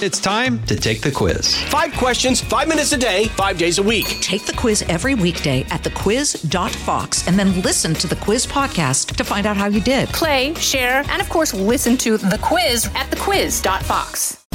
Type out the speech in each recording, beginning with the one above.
It's time to take the quiz. Five questions, five minutes a day, five days a week. Take the quiz every weekday at thequiz.fox and then listen to the quiz podcast to find out how you did. Play, share, and of course, listen to the quiz at thequiz.fox.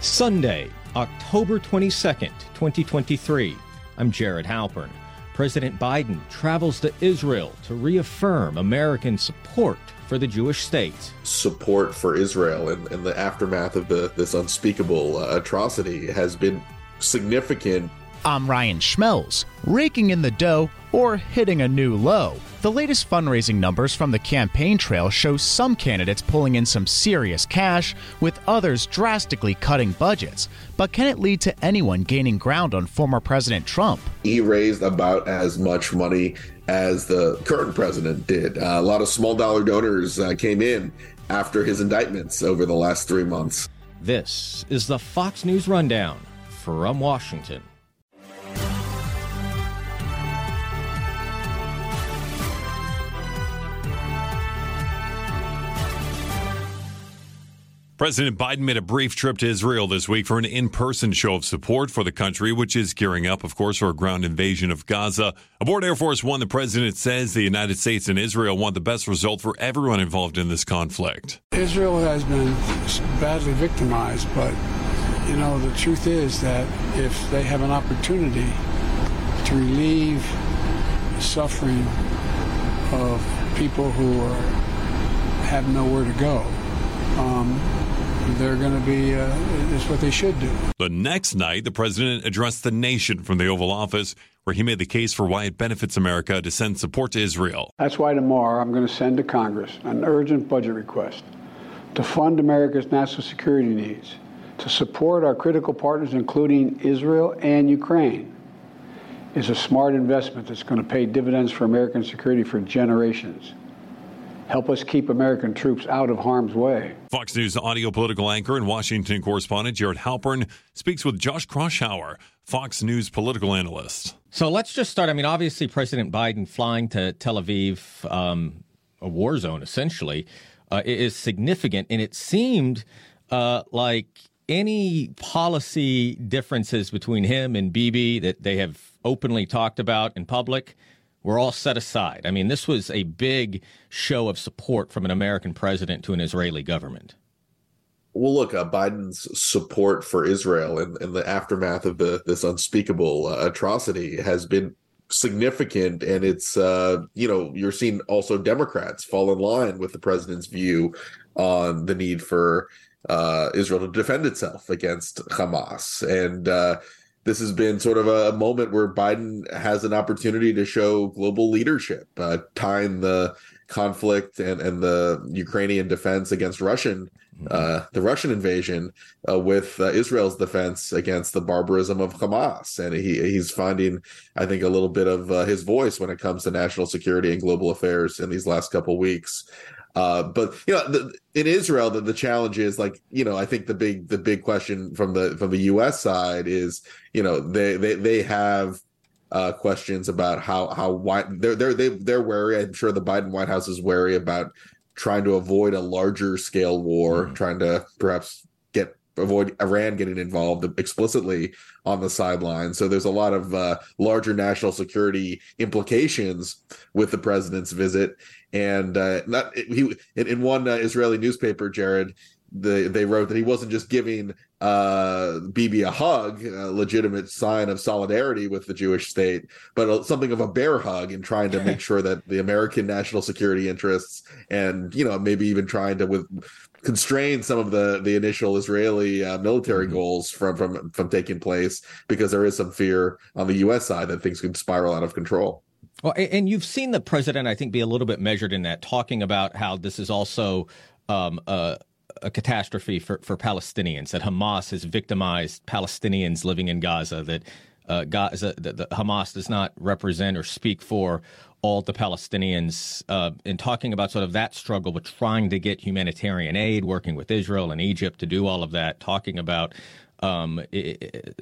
Sunday, October 22nd, 2023. I'm Jared Halpern. President Biden travels to Israel to reaffirm American support for the Jewish state. Support for Israel in, in the aftermath of the, this unspeakable uh, atrocity has been significant. I'm Ryan Schmelz, raking in the dough or hitting a new low. The latest fundraising numbers from the campaign trail show some candidates pulling in some serious cash, with others drastically cutting budgets. But can it lead to anyone gaining ground on former President Trump? He raised about as much money as the current president did. Uh, a lot of small dollar donors uh, came in after his indictments over the last three months. This is the Fox News Rundown from Washington. President Biden made a brief trip to Israel this week for an in person show of support for the country, which is gearing up, of course, for a ground invasion of Gaza. Aboard Air Force One, the president says the United States and Israel want the best result for everyone involved in this conflict. Israel has been badly victimized, but, you know, the truth is that if they have an opportunity to relieve the suffering of people who are, have nowhere to go, um, they're going to be, uh, it's what they should do. The next night, the president addressed the nation from the Oval Office, where he made the case for why it benefits America to send support to Israel. That's why tomorrow I'm going to send to Congress an urgent budget request to fund America's national security needs, to support our critical partners, including Israel and Ukraine. Is a smart investment that's going to pay dividends for American security for generations help us keep American troops out of harm's way. Fox News audio political anchor and Washington correspondent Jared Halpern speaks with Josh Kraushaar, Fox News political analyst. So let's just start. I mean, obviously, President Biden flying to Tel Aviv, um, a war zone essentially, uh, is significant. And it seemed uh, like any policy differences between him and Bibi that they have openly talked about in public were all set aside. I mean, this was a big show of support from an American president to an Israeli government. Well, look, uh, Biden's support for Israel in, in the aftermath of the, this unspeakable uh, atrocity has been significant and it's uh you know you're seeing also democrats fall in line with the president's view on the need for uh israel to defend itself against hamas and uh this has been sort of a moment where Biden has an opportunity to show global leadership, uh, tying the conflict and, and the Ukrainian defense against Russian, mm-hmm. uh, the Russian invasion, uh, with uh, Israel's defense against the barbarism of Hamas, and he he's finding, I think, a little bit of uh, his voice when it comes to national security and global affairs in these last couple weeks. Uh, but you know, the, in Israel, the, the challenge is like you know, I think the big the big question from the from the U.S. side is you know they they they have uh, questions about how how why they're they're they, they're wary. I'm sure the Biden White House is wary about trying to avoid a larger scale war, mm-hmm. trying to perhaps get avoid Iran getting involved explicitly on the sideline. So there's a lot of uh, larger national security implications with the president's visit. And uh, not he in, in one uh, Israeli newspaper, Jared, the, they wrote that he wasn't just giving uh, Bibi a hug, a legitimate sign of solidarity with the Jewish state, but a, something of a bear hug in trying to make sure that the American national security interests and you know maybe even trying to with constrain some of the the initial Israeli uh, military mm-hmm. goals from from from taking place because there is some fear on the U.S. side that things could spiral out of control. Well, and you've seen the president, I think, be a little bit measured in that, talking about how this is also um, a, a, catastrophe for, for Palestinians, that Hamas has victimized Palestinians living in Gaza, that uh, Gaza, that the Hamas does not represent or speak for all the Palestinians, uh, in talking about sort of that struggle with trying to get humanitarian aid, working with Israel and Egypt to do all of that, talking about um,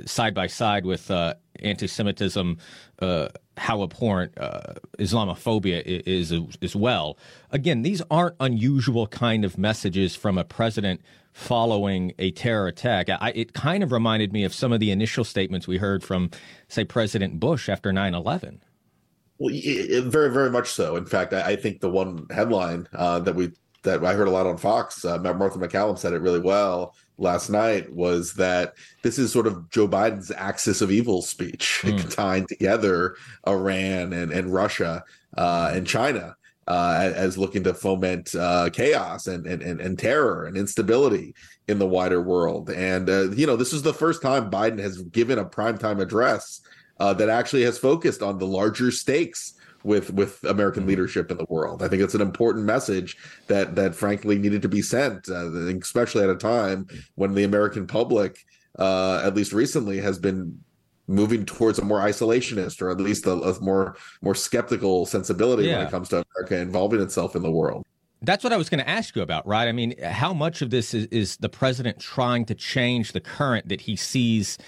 side by side with uh, anti-Semitism, uh, how abhorrent uh, Islamophobia is, as well. Again, these aren't unusual kind of messages from a president following a terror attack. I, it kind of reminded me of some of the initial statements we heard from, say, President Bush after 9 11. Well, very, very much so. In fact, I, think the one headline uh, that we that I heard a lot on Fox, uh, Martha MacCallum said it really well last night was that this is sort of Joe Biden's axis of evil speech, mm. tying together Iran and, and Russia uh, and China uh, as looking to foment uh, chaos and, and, and terror and instability in the wider world. And, uh, you know, this is the first time Biden has given a primetime address uh, that actually has focused on the larger stakes with with American mm-hmm. leadership in the world. I think it's an important message that that frankly needed to be sent, uh, especially at a time when the American public, uh, at least recently, has been moving towards a more isolationist or at least a, a more more skeptical sensibility yeah. when it comes to America involving itself in the world. That's what I was going to ask you about, right? I mean, how much of this is, is the president trying to change the current that he sees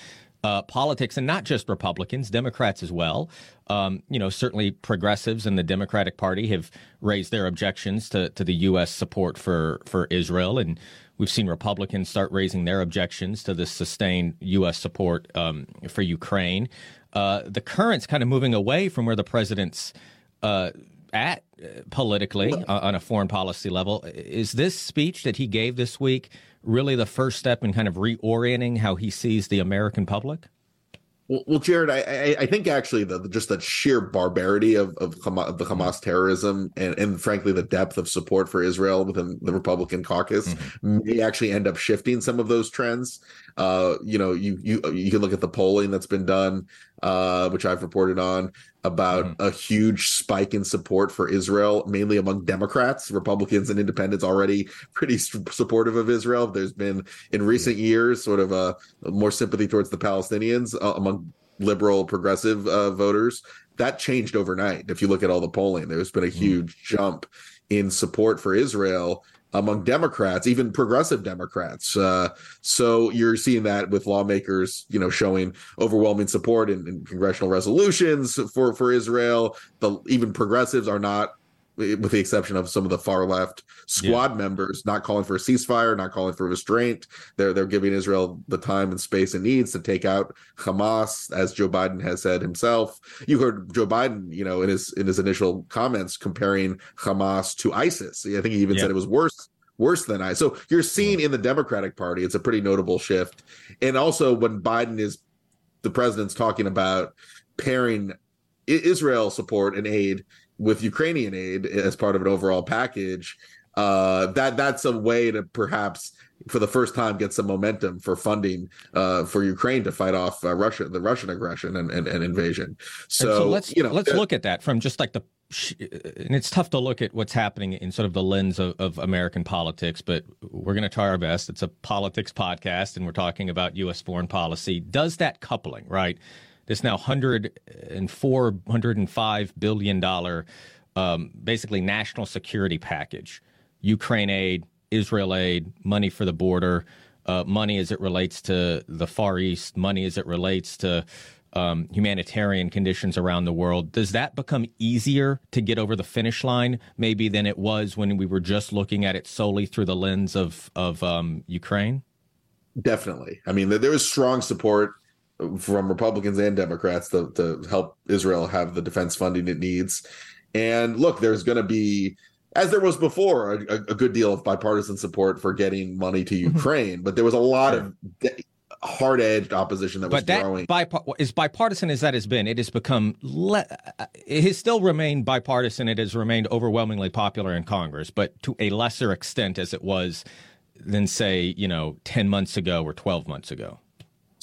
uh, politics, and not just Republicans, Democrats as well. Um, you know, certainly progressives in the Democratic Party have raised their objections to, to the U.S. support for, for Israel, and we've seen Republicans start raising their objections to the sustained U.S. support um, for Ukraine. Uh, the current's kind of moving away from where the president's uh, at uh, politically uh, on a foreign policy level. Is this speech that he gave this week really the first step in kind of reorienting how he sees the American public? Well, well Jared, I, I think actually the, just the sheer barbarity of, of, Hamas, of the Hamas terrorism and, and frankly the depth of support for Israel within the Republican caucus mm-hmm. may actually end up shifting some of those trends. Uh, you know, you you you can look at the polling that's been done, uh, which I've reported on about mm-hmm. a huge spike in support for Israel, mainly among Democrats, Republicans, and Independents already pretty supportive of Israel. There's been in recent years sort of a, a more sympathy towards the Palestinians uh, among liberal progressive uh, voters. That changed overnight. If you look at all the polling, there's been a mm-hmm. huge mm-hmm. jump in support for Israel among Democrats, even progressive Democrats. Uh, so you're seeing that with lawmakers, you know, showing overwhelming support in, in congressional resolutions for for Israel. The even progressives are not with the exception of some of the far left squad yeah. members, not calling for a ceasefire, not calling for restraint. They're they're giving Israel the time and space it needs to take out Hamas, as Joe Biden has said himself. You heard Joe Biden, you know, in his in his initial comments comparing Hamas to ISIS. I think he even yeah. said it was worse worse than I. So you're seeing in the Democratic Party, it's a pretty notable shift. And also when Biden is the president's talking about pairing Israel support and aid with Ukrainian aid as part of an overall package, uh, that that's a way to perhaps for the first time get some momentum for funding uh, for Ukraine to fight off uh, Russia, the Russian aggression and, and, and invasion. So, so, let's you know, let's uh, look at that from just like the and it's tough to look at what's happening in sort of the lens of, of American politics, but we're going to try our best. It's a politics podcast, and we're talking about U.S. foreign policy. Does that coupling right? This now hundred and four hundred and five billion dollar, um, basically national security package Ukraine aid, Israel aid, money for the border, uh, money as it relates to the Far East, money as it relates to um, humanitarian conditions around the world. Does that become easier to get over the finish line, maybe, than it was when we were just looking at it solely through the lens of of um, Ukraine? Definitely. I mean, there was strong support from Republicans and Democrats to, to help Israel have the defense funding it needs. And look, there's going to be as there was before, a, a, good deal of bipartisan support for getting money to mm-hmm. Ukraine, but there was a lot of de- hard edged opposition that was but that growing. Bipa- as bipartisan as that has been, it has become le- it has still remained bipartisan. It has remained overwhelmingly popular in Congress, but to a lesser extent as it was than say you know ten months ago or twelve months ago.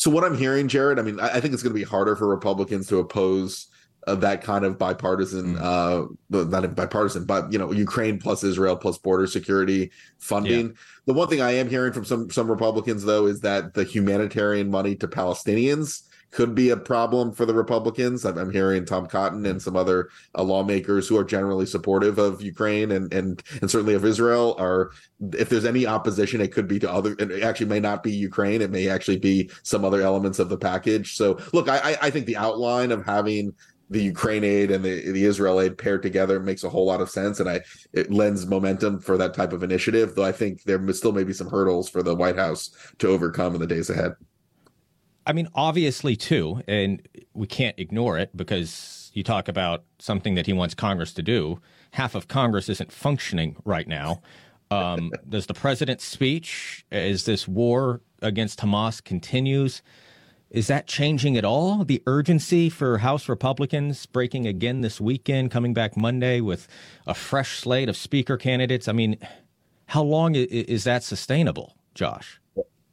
So what I'm hearing, Jared, I mean, I, I think it's going to be harder for Republicans to oppose of that kind of bipartisan mm. uh not bipartisan but you know ukraine plus israel plus border security funding yeah. the one thing i am hearing from some some republicans though is that the humanitarian money to palestinians could be a problem for the Republicans. I'm, hearing Tom Cotton and some other uh, lawmakers who are generally supportive of Ukraine and and and certainly of Israel are. If there's any opposition, it could be to other. It actually may not be Ukraine. It may actually be some other elements of the package. So look, I I think the outline of having the Ukraine aid and the, the Israel aid paired together makes a whole lot of sense, and I it lends momentum for that type of initiative. Though I think there still may be some hurdles for the White House to overcome in the days ahead. I mean, obviously, too, and we can't ignore it because you talk about something that he wants Congress to do. Half of Congress isn't functioning right now. Um, does the president's speech, as this war against Hamas continues, is that changing at all? The urgency for House Republicans breaking again this weekend, coming back Monday with a fresh slate of speaker candidates. I mean, how long is that sustainable, Josh?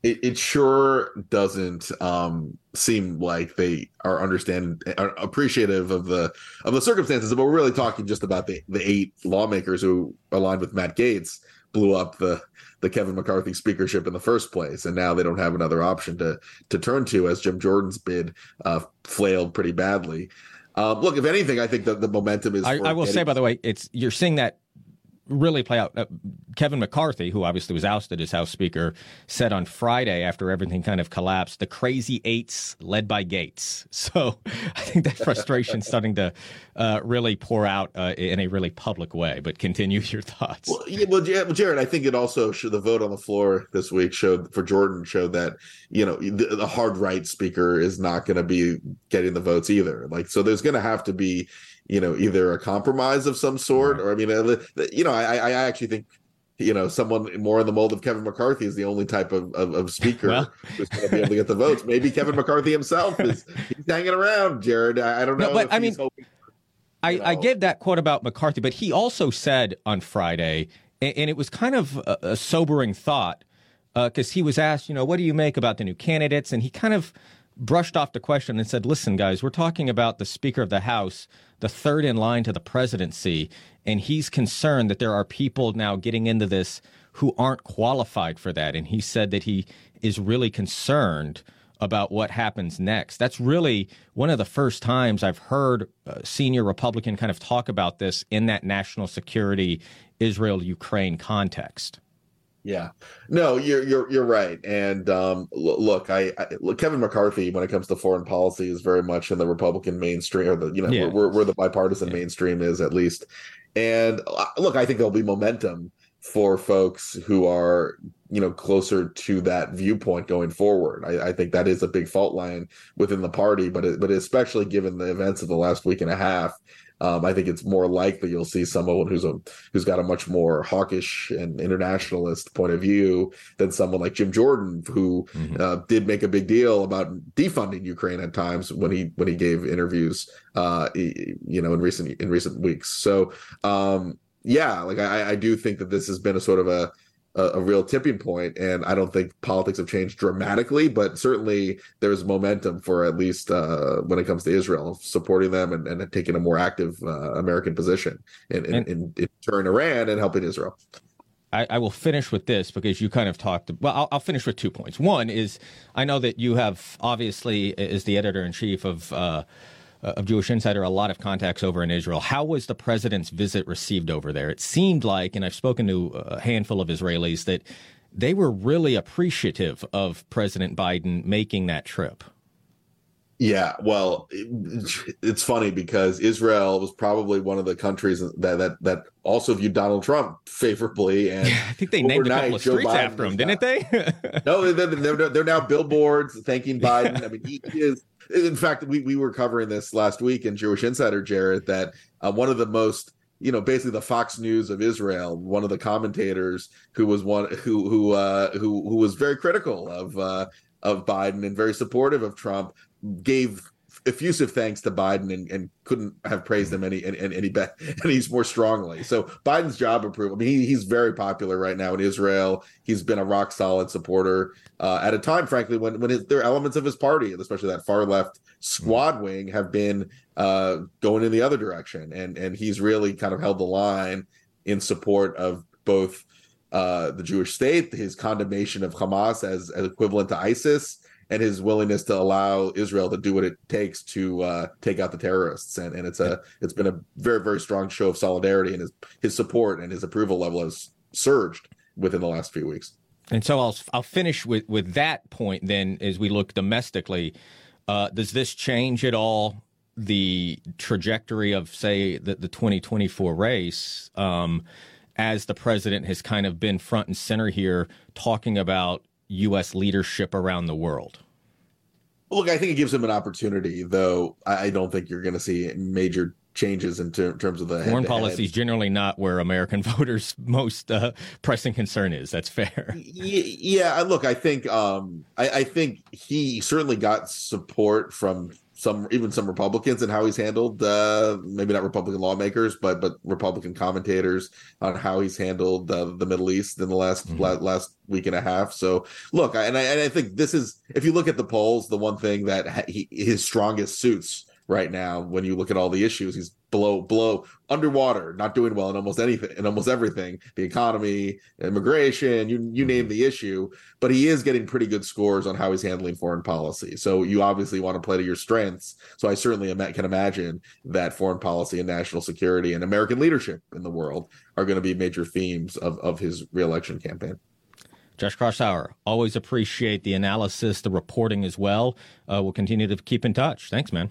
It, it sure doesn't um, seem like they are understand are appreciative of the of the circumstances. But we're really talking just about the the eight lawmakers who aligned with Matt Gaetz blew up the the Kevin McCarthy speakership in the first place, and now they don't have another option to to turn to as Jim Jordan's bid uh, flailed pretty badly. Um, look, if anything, I think the, the momentum is. I, I will getting- say, by the way, it's you're seeing that really play out. Uh, Kevin McCarthy, who obviously was ousted as House Speaker, said on Friday after everything kind of collapsed, the crazy eights led by Gaetz. So I think that frustration starting to uh, really pour out uh, in a really public way. But continue your thoughts. Well, yeah, well, Jared, I think it also the vote on the floor this week showed for Jordan showed that you know the, the hard right speaker is not going to be getting the votes either. Like so, there's going to have to be you know either a compromise of some sort or I mean uh, you know I I actually think you know someone more in the mold of Kevin McCarthy is the only type of of, of speaker well. who's going to be able to get the votes. Maybe Kevin McCarthy himself is he's hanging around, Jared. I, I don't know. No, but I mean. Hoping, I, know. I gave that quote about McCarthy, but he also said on Friday, and, and it was kind of a, a sobering thought, because uh, he was asked, you know, what do you make about the new candidates? And he kind of brushed off the question and said, listen, guys, we're talking about the Speaker of the House the third in line to the presidency. And he's concerned that there are people now getting into this who aren't qualified for that. And he said that he is really concerned about what happens next. That's really one of the first times I've heard a senior Republican kind of talk about this in that national security Israel Ukraine context. Yeah, no, you're you're you're right. And um, look, I, I look, Kevin McCarthy, when it comes to foreign policy, is very much in the Republican mainstream, or the you know yeah. where, where the bipartisan yeah. mainstream is at least. And uh, look, I think there'll be momentum for folks who are you know closer to that viewpoint going forward. I, I, think that is a big fault line within the party, but it, but especially given the events of the last week and a half, um, I think it's more likely you'll see someone who's a who's got a much more hawkish and internationalist point of view than someone like Jim Jordan, who mm-hmm. uh, did make a big deal about defunding Ukraine at times when he when he gave interviews, uh, you know, in recent in recent weeks. So um, yeah, like I, I do think that this has been a sort of a a, a, real tipping point, and I don't think politics have changed dramatically, but certainly there's momentum for at least uh, when it comes to Israel, supporting them and, and taking a more active uh, American position in, in, in, in turn Iran and helping Israel. I, I, will finish with this because you kind of talked. Well, I'll, I'll, finish with two points. One is I know that you have obviously, as the editor in chief of uh, Uh, of Jewish Insider a lot of contacts over in Israel. How was the president's visit received over there? It seemed like, and I've spoken to a handful of Israelis, that they were really appreciative of President Biden making that trip. Yeah, well, it's funny because Israel was probably one of the countries that that that also viewed Donald Trump favorably, and I think they named a couple of streets Biden after him, didn't they? no, they're, they're, they're, now billboards thanking Biden. I mean, he is in fact, we, we were covering this last week in Jewish Insider, Jared, that uh, one of the most you know basically the Fox News of Israel, one of the commentators who was one who who uh, who who was very critical of uh, of Biden and very supportive of Trump, gave effusive thanks to Biden and, and couldn't have praised him any and any any, be- any more strongly. So Biden's job approval. I mean, he, he's very popular right now in Israel. He's been a rock solid supporter uh, at a time, frankly, when when his, there are elements of his party, especially that far left squad mm-hmm. wing, have been uh, going in the other direction, and and he's really kind of held the line in support of both uh, the Jewish state, his condemnation of Hamas as, as equivalent to ISIS, and his willingness to allow Israel to do what it takes to uh, take out the terrorists. And, and it's a it's been a very very strong show of solidarity, and his his support and his approval level has surged within the last few weeks. And so I'll I'll finish with with that point then as we look domestically. Uh, does this change at all the trajectory of say the, the 2024 race um, as the president has kind of been front and center here talking about U.S. leadership around the world? Look, I think it gives him an opportunity, though I don't think you're going to see major changes in ter- terms of the foreign policy is generally not where American voters' most uh, pressing concern is. That's fair. Yeah, look, I think um, I, I, think he certainly got support from some even some Republicans and how he's handled uh, maybe not Republican lawmakers, but but Republican commentators on how he's handled uh, the Middle East in the last mm-hmm. la- last week and a half. So look, and I and I think this is if you look at the polls, the one thing that he, his strongest suits right now when you look at all the issues he's below below underwater not doing well in almost anything in almost everything the economy immigration you you name the issue but he is getting pretty good scores on how he's handling foreign policy so you obviously want to play to your strengths so i certainly can imagine that foreign policy and national security and american leadership in the world are going to be major themes of of his reelection campaign Josh Kraushaar, always appreciate the analysis, the reporting as well. Uh, we'll continue to keep in touch. Thanks, man.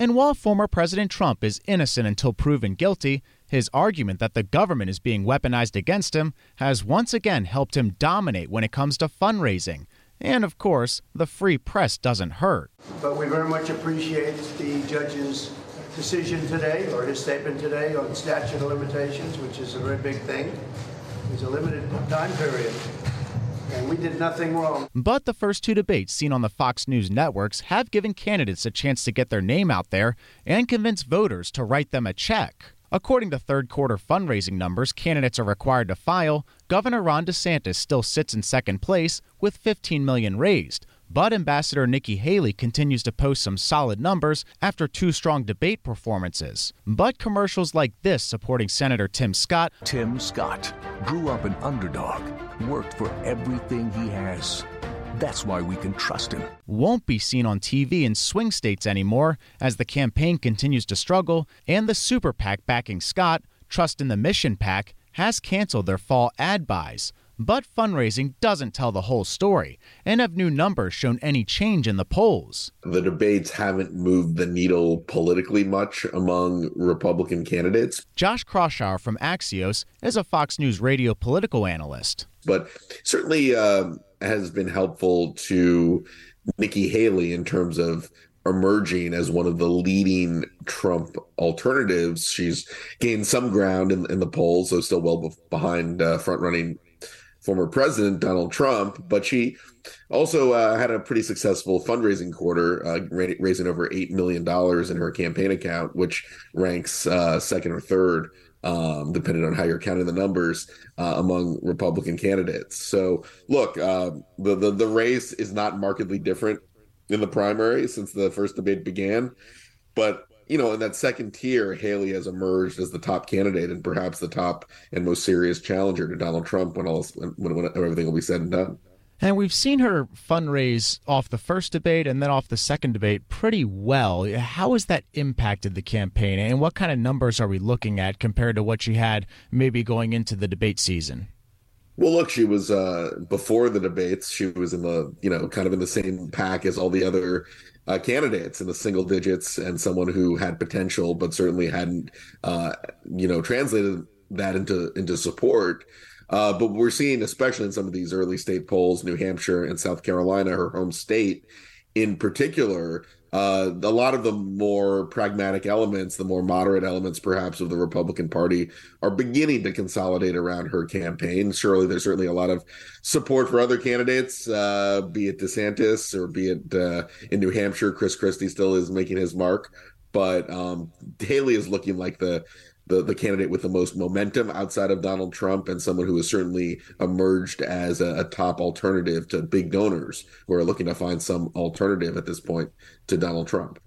And while former President Trump is innocent until proven guilty, his argument that the government is being weaponized against him has once again helped him dominate when it comes to fundraising. And of course, the free press doesn't hurt. But we very much appreciate the judge's decision today, or his statement today, on statute of limitations, which is a very big thing. It's a limited time period and we did nothing wrong. But the first two debates seen on the Fox News networks have given candidates a chance to get their name out there and convince voters to write them a check. According to third quarter fundraising numbers candidates are required to file, Governor Ron DeSantis still sits in second place with 15 million raised, but Ambassador Nikki Haley continues to post some solid numbers after two strong debate performances. But commercials like this supporting Senator Tim Scott. Tim Scott grew up an underdog, worked for everything he has. That's why we can trust him. Won't be seen on TV in swing states anymore as the campaign continues to struggle, and the super PAC backing Scott, Trust in the Mission PAC, has canceled their fall ad buys. But fundraising doesn't tell the whole story, and have new numbers shown any change in the polls? The debates haven't moved the needle politically much among Republican candidates. Josh Kraushaar from Axios is a Fox News radio political analyst. But certainly uh, has been helpful to Nikki Haley in terms of emerging as one of the leading Trump alternatives. She's gained some ground in, in the polls, though still well behind uh, front running former president Donald Trump, but she also uh, had a pretty successful fundraising quarter, uh, raising over $8 million in her campaign account, which ranks uh, second or third, um, depending on how you're counting the numbers, uh, among Republican candidates. So, look, um, the, the, the race is not markedly different in the primary since the first debate began. But you know, in that second tier, Haley has emerged as the top candidate and perhaps the top and most serious challenger to Donald Trump when all when, when everything will be said and done. And we've seen her fundraise off the first debate and then off the second debate pretty well. How has that impacted the campaign, and what kind of numbers are we looking at compared to what she had maybe going into the debate season? Well, look, she was uh, before the debates. She was in the you know kind of in the same pack as all the other uh, candidates in the single digits and someone who had potential but certainly hadn't uh, you know translated that into into support. Uh, but we're seeing especially in some of these early state polls new hampshire and south carolina her home state in particular uh, a lot of the more pragmatic elements, the more moderate elements, perhaps, of the Republican Party are beginning to consolidate around her campaign. Surely, there's certainly a lot of support for other candidates, uh, be it DeSantis or be it uh, in New Hampshire. Chris Christie still is making his mark, but um, Haley is looking like the the, the candidate with the most momentum outside of Donald Trump and someone who has certainly emerged as a, a, top alternative to big donors who are looking to find some alternative at this point to Donald Trump.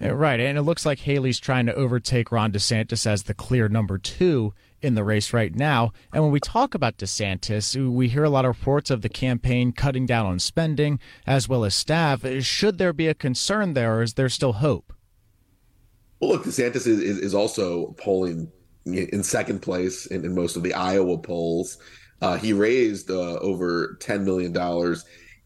Uh, right. And it looks like Haley's trying to overtake Ron DeSantis as the clear number two in the race right now. And when we talk about DeSantis, we hear a lot of reports of the campaign cutting down on spending as well as staff. Uh, should there be a concern there, or is there still hope? Well, look, DeSantis is, is, is also polling in second place in, in most of the Iowa polls. Uh, he raised uh, over $10 million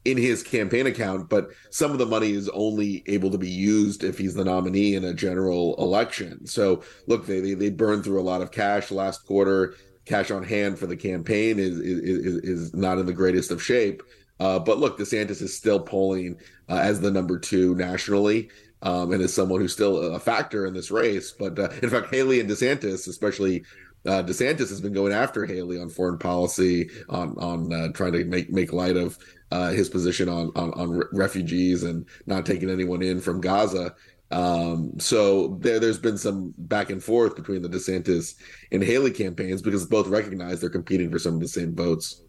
in his campaign account, but some of the money is only able to be used if he's the nominee in a general election. So, look, they, they, they burned through a lot of cash last quarter. Cash on hand for the campaign is, is, is not in the greatest of shape. Uh, but look, DeSantis is still polling uh, as the number two nationally um, and is someone who's still a factor in this race. But uh, in fact, Haley and DeSantis, especially uh, DeSantis, has been going after Haley on foreign policy, on on uh, trying to make make light of uh, his position on, on, on refugees and not taking anyone in from Gaza. Um, so there, there's been some back and forth between the DeSantis and Haley campaigns because both recognize they're competing for some of the same votes.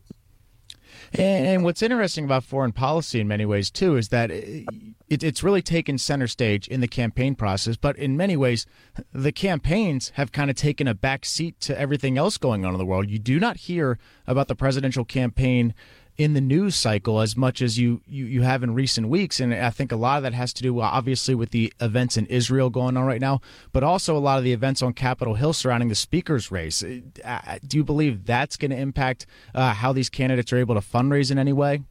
And what's interesting about foreign policy in many ways, too, is that it, it's really taken center stage in the campaign process. But in many ways, the campaigns have kind of taken a back seat to everything else going on in the world. You do not hear about the presidential campaign in the news cycle as much as you, you, you have in recent weeks. And I think a lot of that has to do, obviously, with the events in Israel going on right now, but also a lot of the events on Capitol Hill surrounding the speaker's race. Uh, uh, do you believe that's going to impact uh, how these candidates are able to fundraise in any way?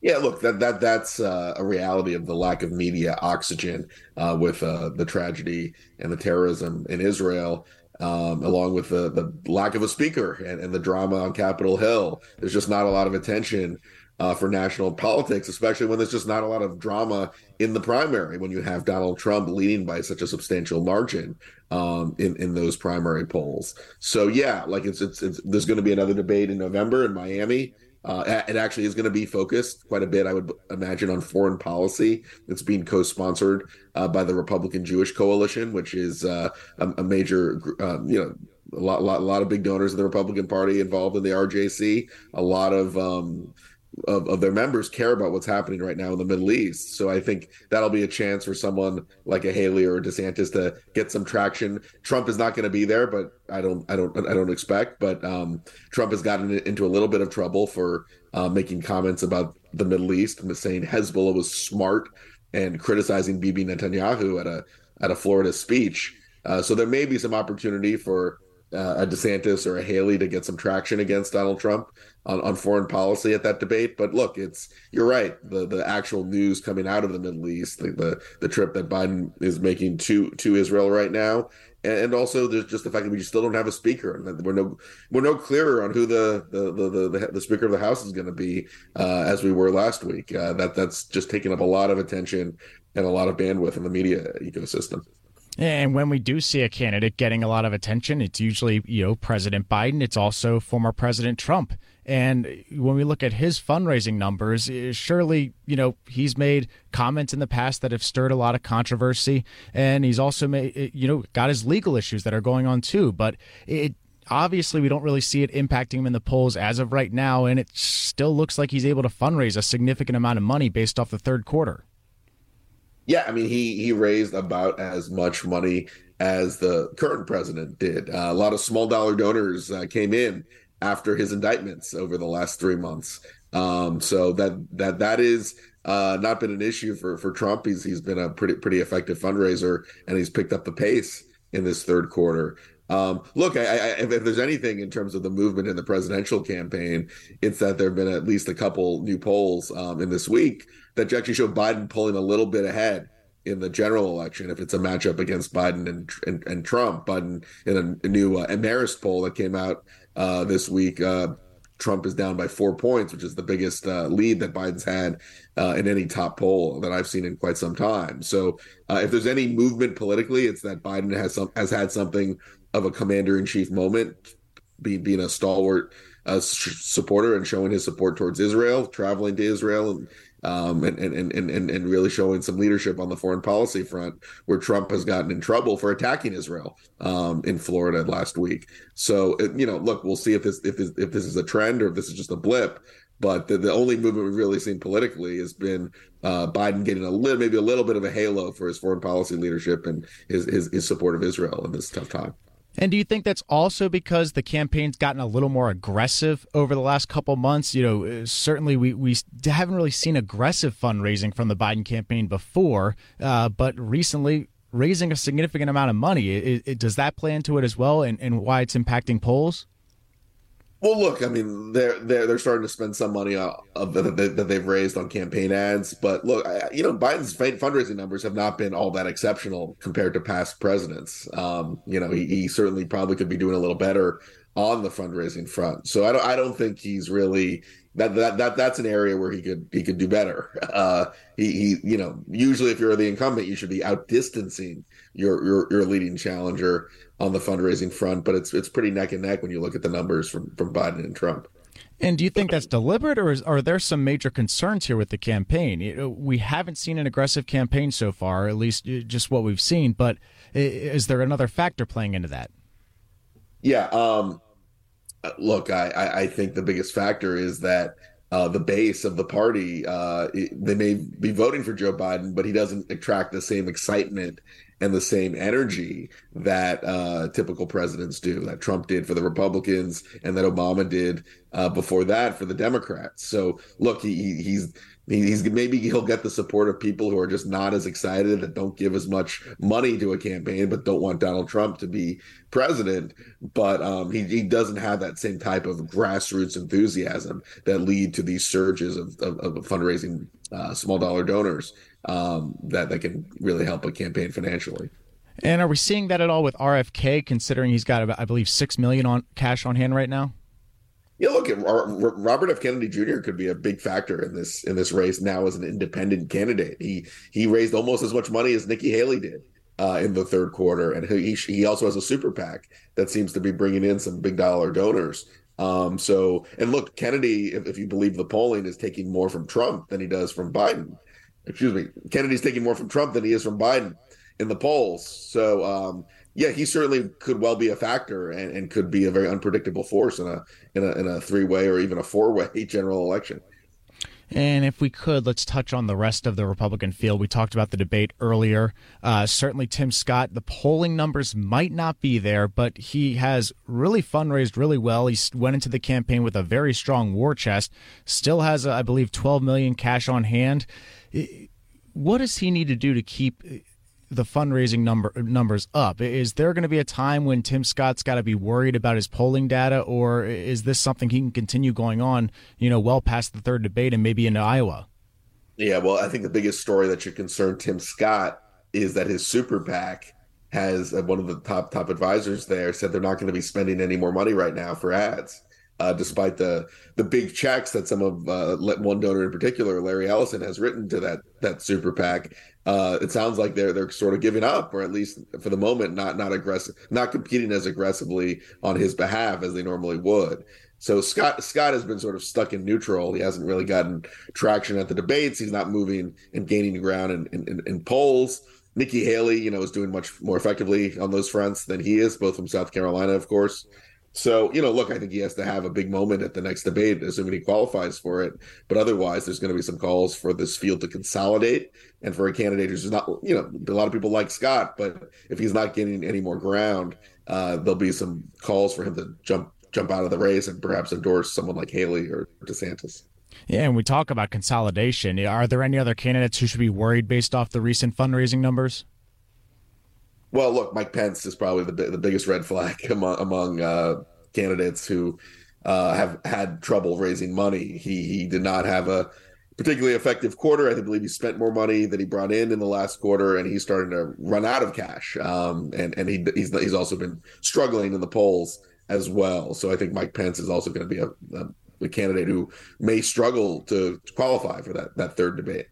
Yeah, look, that that that's uh, a reality of the lack of media oxygen uh, with uh, the tragedy and the terrorism in Israel um, along with the, the lack of a speaker and, and, the drama on Capitol Hill. There's just not a lot of attention uh, for national politics, especially when there's just not a lot of drama in the primary when you have Donald Trump leading by such a substantial margin um, in in those primary polls. So yeah, like it's it's, it's there's going to be another debate in November in Miami. Uh, it actually is going to be focused quite a bit, I would imagine, on foreign policy. It's being co-sponsored uh, by the Republican Jewish Coalition, which is uh, a, a, major, um, you know, a lot, lot, lot of big donors in the Republican Party involved in the RJC. A lot of um, of, of their members care about what's happening right now in the Middle East. So I think that'll be a chance for someone like a Haley or a DeSantis to get some traction. Trump is not going to be there, but I don't, I don't, I don't expect. But um, Trump has gotten into a little bit of trouble for uh, making comments about the Middle East and saying Hezbollah was smart and criticizing Bibi Netanyahu at a at a Florida speech. Uh, so there may be some opportunity for uh, a DeSantis or a Haley to get some traction against Donald Trump on, on foreign policy at that debate. But look, it's you're right. The the actual news coming out of the Middle East, the the, the trip that Biden is making to to Israel right now, and, and also there's just the fact that we still don't have a speaker, and that we're no we're no clearer on who the the the the, the Speaker of the House is going to be uh, as we were last week. Uh, that that's just taking up a lot of attention and a lot of bandwidth in the media ecosystem. And when we do see a candidate getting a lot of attention, it's usually, you know, President Biden. It's also former President Trump. And when we look at his fundraising numbers, eh, surely, you know, he's made comments in the past that have stirred a lot of controversy. And he's also made, eh, you know, got his legal issues that are going on too. But it, obviously we don't really see it impacting him in the polls as of right now and it still looks like he's able to fundraise a significant amount of money based off the third quarter yeah, I mean, he he raised about as much money as the current president did. Uh, a lot of small dollar donors uh, came in after his indictments over the last three months. Um, so that that that is uh, not been an issue for for Trump. He's he's been a pretty pretty effective fundraiser, and he's picked up the pace in this third quarter. Um, look, I, I, if, if, there's anything in terms of the movement in the presidential campaign, it's that there have been at least a couple new polls um, in this week that actually show Biden pulling a little bit ahead in the general election if it's a matchup against Biden and and, and Trump. Biden in a, a new uh, poll that came out uh, this week uh, Trump is down by four points, which is the biggest uh, lead that Biden's had uh, in any top poll that I've seen in quite some time. So, uh, if there's any movement politically, it's that Biden has some has had something of a commander in chief moment, being being a stalwart uh, supporter and showing his support towards Israel, traveling to Israel and um, and, and, and, and, and really showing some leadership on the foreign policy front, where Trump has gotten in trouble for attacking Israel um, in Florida last week. So, you know, look, we'll see if this if this, if this is a trend or if this is just a blip. But the, the only movement we've really seen politically has been uh, Biden getting a little, maybe a little bit of a halo for his foreign policy leadership and his, his, his support of Israel in this tough time. And do you think that's also because the campaign's gotten a little more aggressive over the last couple months? You know, uh, certainly we, we haven't really seen aggressive fundraising from the Biden campaign before, uh, but recently raising a significant amount of money. It, it, does that play into it as well and, and why it's impacting polls? Well, look, I mean, they're they're they're starting to spend some money that, that they've raised on campaign ads, but look, I, you know, Biden's fundraising numbers have not been all that exceptional compared to past presidents. Um, you know, he, he certainly probably could be doing a little better on the fundraising front. So I don't I don't think he's really that that that that's an area where he could he could do better. Uh, he he you know usually if you're the incumbent you should be outdistancing your your your leading challenger on the fundraising front, but it's it's pretty neck and neck when you look at the numbers from from Biden and Trump. And do you think that's deliberate, or is, are there some major concerns here with the campaign? We haven't seen an aggressive campaign so far, at least uh, just what we've seen. But is there another factor playing into that? Yeah. Um, look, I, I think the biggest factor is that uh, the base of the party, uh, they may be voting for Joe Biden, but he doesn't attract the same excitement and the same energy that uh, typical presidents do, that Trump did for the Republicans and that Obama did uh, before that for the Democrats. So, look, he, he's he's maybe he'll get the support of people who are just not as excited that don't give as much money to a campaign but don't want Donald Trump to be president but um, he, he doesn't have that same type of grassroots enthusiasm that lead to these surges of, of, of fundraising uh, small dollar donors um, that that can really help a campaign financially. And are we seeing that at all with RFK, considering he's got about, I believe, six million on cash on hand right now? Yeah, look, Robert F. Kennedy Jr. could be a big factor in this in this race now as an independent candidate. He he raised almost as much money as Nikki Haley did uh, in the third quarter, and he he also has a super PAC that seems to be bringing in some big dollar donors. Um, so, and look, Kennedy, if, if you believe the polling, is taking more from Trump than he does from Biden excuse me, Kennedy's taking more from Trump than he is from Biden in the polls. So, um, yeah, he certainly could well be a factor and, and could be a very unpredictable force in a in a, in a three way or even a four way general election. And if we could, let's touch on the rest of the Republican field. We talked about the debate earlier. Uh, certainly, Tim Scott, the polling numbers might not be there, but he has really fundraised really well. He went into the campaign with a very strong war chest, still has, I believe, 12 million cash on hand. What does he need to do to keep the fundraising number numbers up? Is there going to be a time when Tim Scott's got to be worried about his polling data, or is this something he can continue going on, you know, well past the third debate and maybe into Iowa? Yeah, well, I think the biggest story that should concern Tim Scott is that his super PAC has uh, one of the top top advisors there said they're not going to be spending any more money right now for ads uh, despite the the big checks that some of uh, one donor in particular, Larry Ellison, has written to that that super PAC. Uh, it sounds like they're they're sort of giving up, or at least for the moment, not not aggressive, not competing as aggressively on his behalf as they normally would. So Scott Scott has been sort of stuck in neutral. He hasn't really gotten traction at the debates. He's not moving and gaining ground in, in, in polls. Nikki Haley, you know, is doing much more effectively on those fronts than he is, both from South Carolina, of course. So, you know, look, I think he has to have a big moment at the next debate, assuming he qualifies for it. But otherwise, there's going to be some calls for this field to consolidate and for a candidate who's not, you know, a lot of people like Scott, but if he's not getting any more ground, uh, there'll be some calls for him to jump jump out of the race and perhaps endorse someone like Haley or DeSantis. Yeah, and we talk about consolidation. Are there any other candidates who should be worried based off the recent fundraising numbers? Well, look, Mike Pence is probably the the biggest red flag among among uh, candidates who uh, have had trouble raising money. He he did not have a particularly effective quarter. I believe he spent more money than he brought in in the last quarter, and he's starting to run out of cash. Um, and and he he's he's also been struggling in the polls as well. So I think Mike Pence is also going to be a, a the candidate who may struggle to qualify for that that third debate.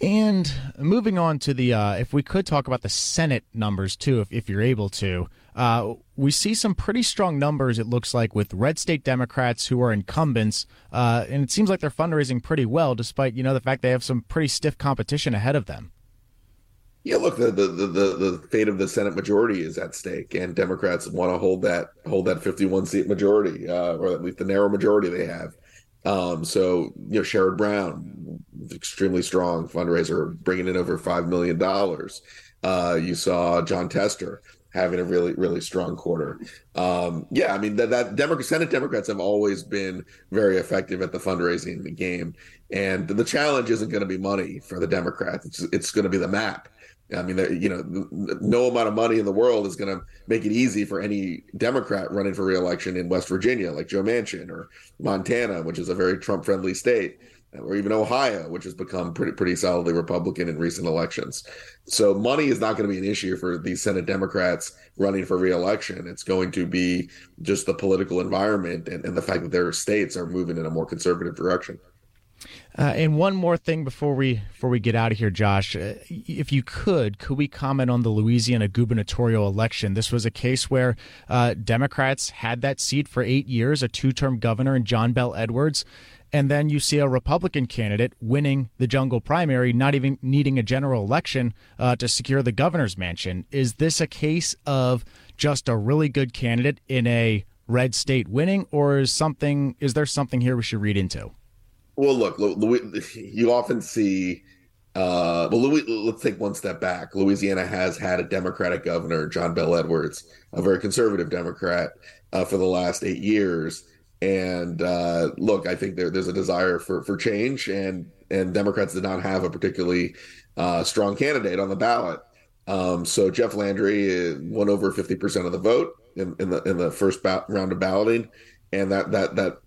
And moving on to the, uh, if we could talk about the Senate numbers too, if, if you're able to, uh, we see some pretty strong numbers, it looks like, with red state Democrats who are incumbents. Uh, and it seems like they're fundraising pretty well, despite, you know, the fact they have some pretty stiff competition ahead of them. Yeah, look, the, the the the fate of the Senate majority is at stake, and Democrats want to hold that hold that 51 seat majority, uh, or at least the narrow majority they have. Um, so you know, Sherrod Brown, extremely strong fundraiser, bringing in over five million dollars. Uh, you saw Jon Tester having a really really strong quarter. Um, yeah, I mean that that Democrat Senate Democrats have always been very effective at the fundraising game, and the challenge isn't going to be money for the Democrats. It's it's going to be the map I mean, you know, no amount of money in the world is going to make it easy for any Democrat running for reelection in West Virginia, like Joe Manchin, or Montana, which is a very Trump-friendly state, or even Ohio, which has become pretty pretty solidly Republican in recent elections. So money is not going to be an issue for these Senate Democrats running for reelection. It's going to be just the political environment and, and the fact that their states are moving in a more conservative direction. Uh, and one more thing before we before we get out of here, Josh, uh, if you could, could we comment on the Louisiana gubernatorial election? This was a case where uh, Democrats had that seat for eight years, a two-term governor in John Bel Edwards, and then you see a Republican candidate winning the jungle primary, not even needing a general election uh, to secure the governor's mansion. Is this a case of just a really good candidate in a red state winning, or is something? Is there something here we should read into? Well, look, Louis, you often see. Uh, well, Louis, let's take one step back. Louisiana has had a Democratic governor, John Bel Edwards, a very conservative Democrat, uh, for the last eight years. And uh, look, I think there, there's a desire for for change, and and Democrats did not have a particularly uh, strong candidate on the ballot. Um, so Jeff Landry uh, won over 50 percent of the vote in, in the in the first ba- round of balloting, and that that that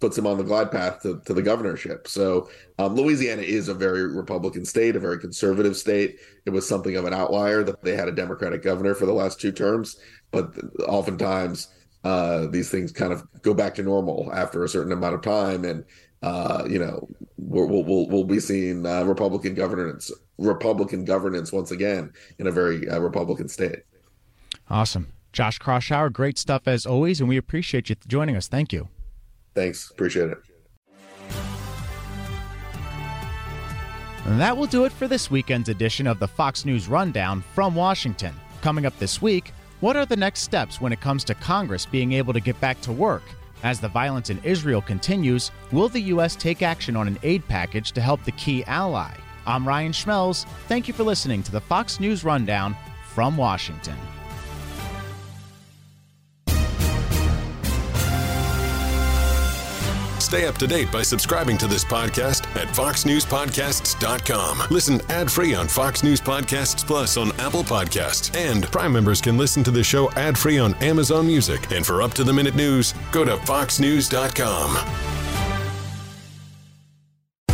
puts him on the glide path to, to the governorship. So um, Louisiana is a very Republican state, a very conservative state. It was something of an outlier that they had a Democratic governor for the last two terms, but oftentimes uh, these things kind of go back to normal after a certain amount of time, and uh, you know we'll, we'll we'll be seeing uh, Republican governance Republican governance once again in a very uh, Republican state. Awesome. Josh Kraushaar, great stuff as always, and we appreciate you joining us. Thank you. Thanks. Appreciate it. And that will do it for this weekend's edition of the Fox News Rundown from Washington. Coming up this week, what are the next steps when it comes to Congress being able to get back to work? As the violence in Israel continues, will the U.S. take action on an aid package to help the key ally? I'm Ryan Schmelz. Thank you for listening to the Fox News Rundown from Washington. Stay up to date by subscribing to this podcast at foxnewspodcasts.com. Listen ad-free on Fox News Podcasts Plus on Apple Podcasts. And Prime members can listen to the show ad-free on Amazon Music. And for up-to-the-minute news, go to foxnews.com.